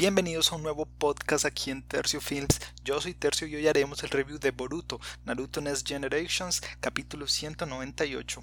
Bienvenidos a un nuevo podcast aquí en Tercio Films. Yo soy Tercio y hoy haremos el review de Boruto, Naruto Next Generations, capítulo 198.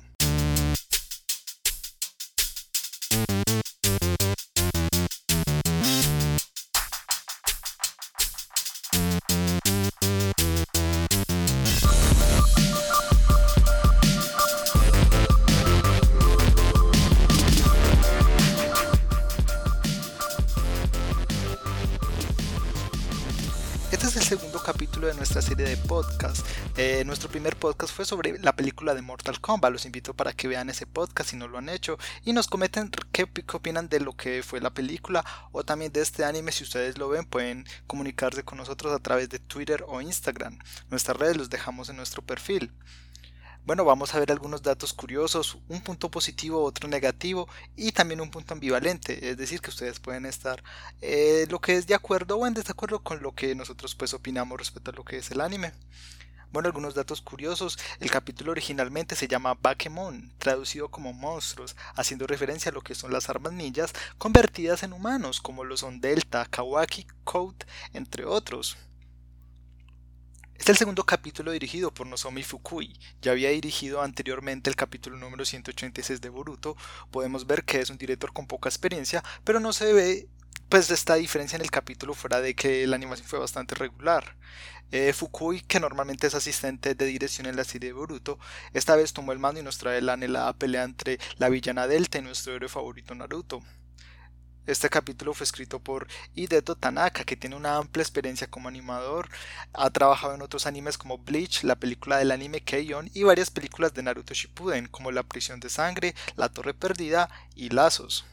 Este es el segundo capítulo de nuestra serie de podcast. Eh, nuestro primer podcast fue sobre la película de Mortal Kombat. Los invito para que vean ese podcast si no lo han hecho y nos comenten qué, qué opinan de lo que fue la película o también de este anime. Si ustedes lo ven, pueden comunicarse con nosotros a través de Twitter o Instagram. Nuestras redes los dejamos en nuestro perfil. Bueno, vamos a ver algunos datos curiosos, un punto positivo, otro negativo y también un punto ambivalente, es decir, que ustedes pueden estar eh, lo que es de acuerdo o en desacuerdo con lo que nosotros pues opinamos respecto a lo que es el anime. Bueno, algunos datos curiosos. El capítulo originalmente se llama Bakemon, traducido como monstruos, haciendo referencia a lo que son las armas ninjas convertidas en humanos, como lo son Delta, Kawaki, Code, entre otros. Este es el segundo capítulo dirigido por Nozomi Fukui. Ya había dirigido anteriormente el capítulo número 186 de Boruto. Podemos ver que es un director con poca experiencia, pero no se ve pues esta diferencia en el capítulo fuera de que la animación fue bastante regular. Eh, Fukui, que normalmente es asistente de dirección en la serie de Boruto, esta vez tomó el mando y nos trae la anhelada pelea entre la villana Delta y nuestro héroe favorito Naruto. Este capítulo fue escrito por Hideto Tanaka, que tiene una amplia experiencia como animador. Ha trabajado en otros animes como Bleach, la película del anime Keion y varias películas de Naruto Shippuden, como La prisión de sangre, La torre perdida y Lazos.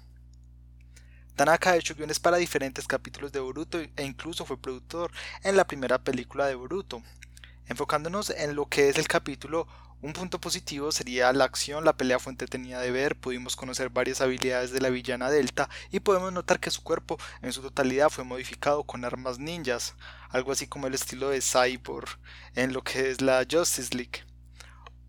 Tanaka ha hecho guiones para diferentes capítulos de Boruto e incluso fue productor en la primera película de Boruto. Enfocándonos en lo que es el capítulo, un punto positivo sería la acción, la pelea fue entretenida de ver, pudimos conocer varias habilidades de la villana Delta y podemos notar que su cuerpo en su totalidad fue modificado con armas ninjas, algo así como el estilo de Cyborg en lo que es la Justice League.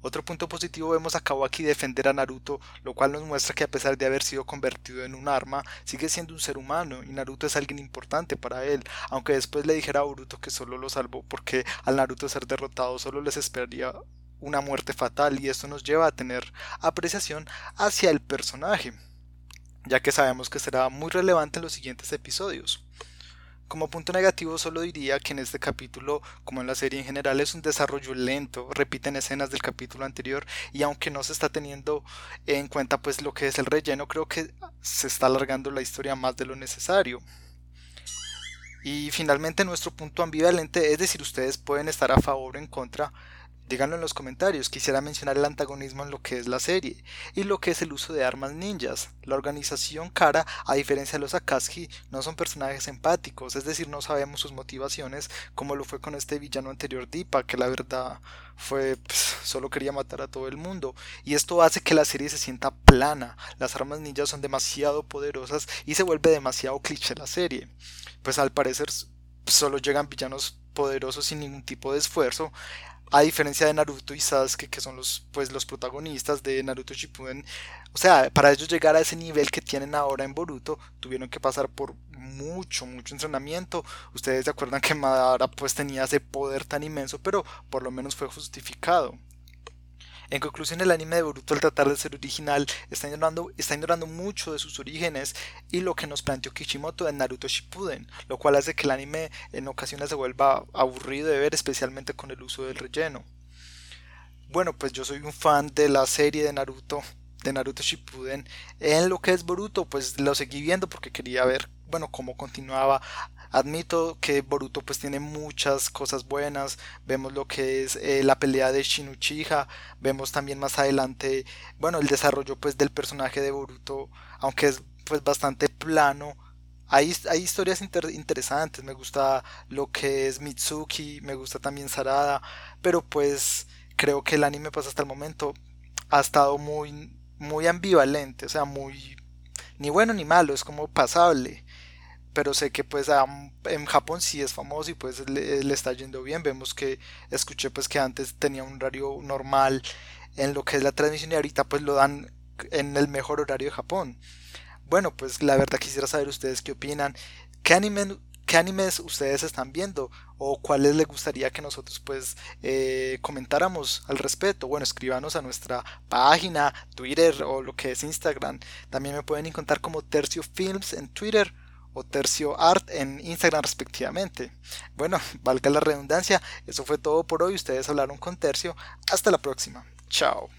Otro punto positivo vemos a Kawaki defender a Naruto, lo cual nos muestra que a pesar de haber sido convertido en un arma, sigue siendo un ser humano y Naruto es alguien importante para él, aunque después le dijera a Boruto que solo lo salvó porque al Naruto ser derrotado solo les esperaría una muerte fatal y esto nos lleva a tener apreciación hacia el personaje, ya que sabemos que será muy relevante en los siguientes episodios. Como punto negativo solo diría que en este capítulo, como en la serie en general, es un desarrollo lento, repiten escenas del capítulo anterior y aunque no se está teniendo en cuenta pues lo que es el relleno, creo que se está alargando la historia más de lo necesario. Y finalmente nuestro punto ambivalente, es decir, ustedes pueden estar a favor o en contra Díganlo en los comentarios, quisiera mencionar el antagonismo en lo que es la serie y lo que es el uso de armas ninjas. La organización Kara, a diferencia de los Akatsuki, no son personajes empáticos, es decir, no sabemos sus motivaciones como lo fue con este villano anterior Dipa, que la verdad fue pues, solo quería matar a todo el mundo y esto hace que la serie se sienta plana. Las armas ninjas son demasiado poderosas y se vuelve demasiado cliché la serie. Pues al parecer solo llegan villanos poderosos sin ningún tipo de esfuerzo a diferencia de Naruto y Sasuke que son los pues los protagonistas de Naruto Shippuden. O sea para ellos llegar a ese nivel que tienen ahora en Boruto tuvieron que pasar por mucho mucho entrenamiento. Ustedes se acuerdan que Madara pues tenía ese poder tan inmenso pero por lo menos fue justificado en conclusión, el anime de Boruto al tratar de ser original está ignorando, mucho de sus orígenes y lo que nos planteó Kishimoto en Naruto Shippuden, lo cual hace que el anime en ocasiones se vuelva aburrido de ver, especialmente con el uso del relleno. Bueno, pues yo soy un fan de la serie de Naruto, de Naruto Shippuden. En lo que es Boruto, pues lo seguí viendo porque quería ver, bueno, cómo continuaba Admito que Boruto pues tiene muchas cosas buenas, vemos lo que es eh, la pelea de Shinuchiha, vemos también más adelante, bueno, el desarrollo pues del personaje de Boruto, aunque es pues bastante plano, hay, hay historias interesantes, me gusta lo que es Mitsuki, me gusta también Sarada, pero pues creo que el anime pues hasta el momento ha estado muy, muy ambivalente, o sea, muy ni bueno ni malo, es como pasable pero sé que pues en Japón sí es famoso y pues le, está yendo bien. Vemos que escuché pues que antes tenía un horario normal en lo que es la transmisión y ahorita pues lo dan en el mejor horario de Japón. Bueno, pues la verdad quisiera saber ustedes qué opinan. ¿qué, anime, qué animes ustedes están viendo? ¿O cuáles les gustaría que nosotros pues eh, comentáramos al respecto? Bueno, escríbanos a nuestra página, Twitter o lo que es Instagram. También me pueden encontrar como Tercio Films en Twitter o Tercio Art en Instagram respectivamente. Bueno, valga la redundancia, eso fue todo por hoy. Ustedes hablaron con Tercio. Hasta la próxima. Chao.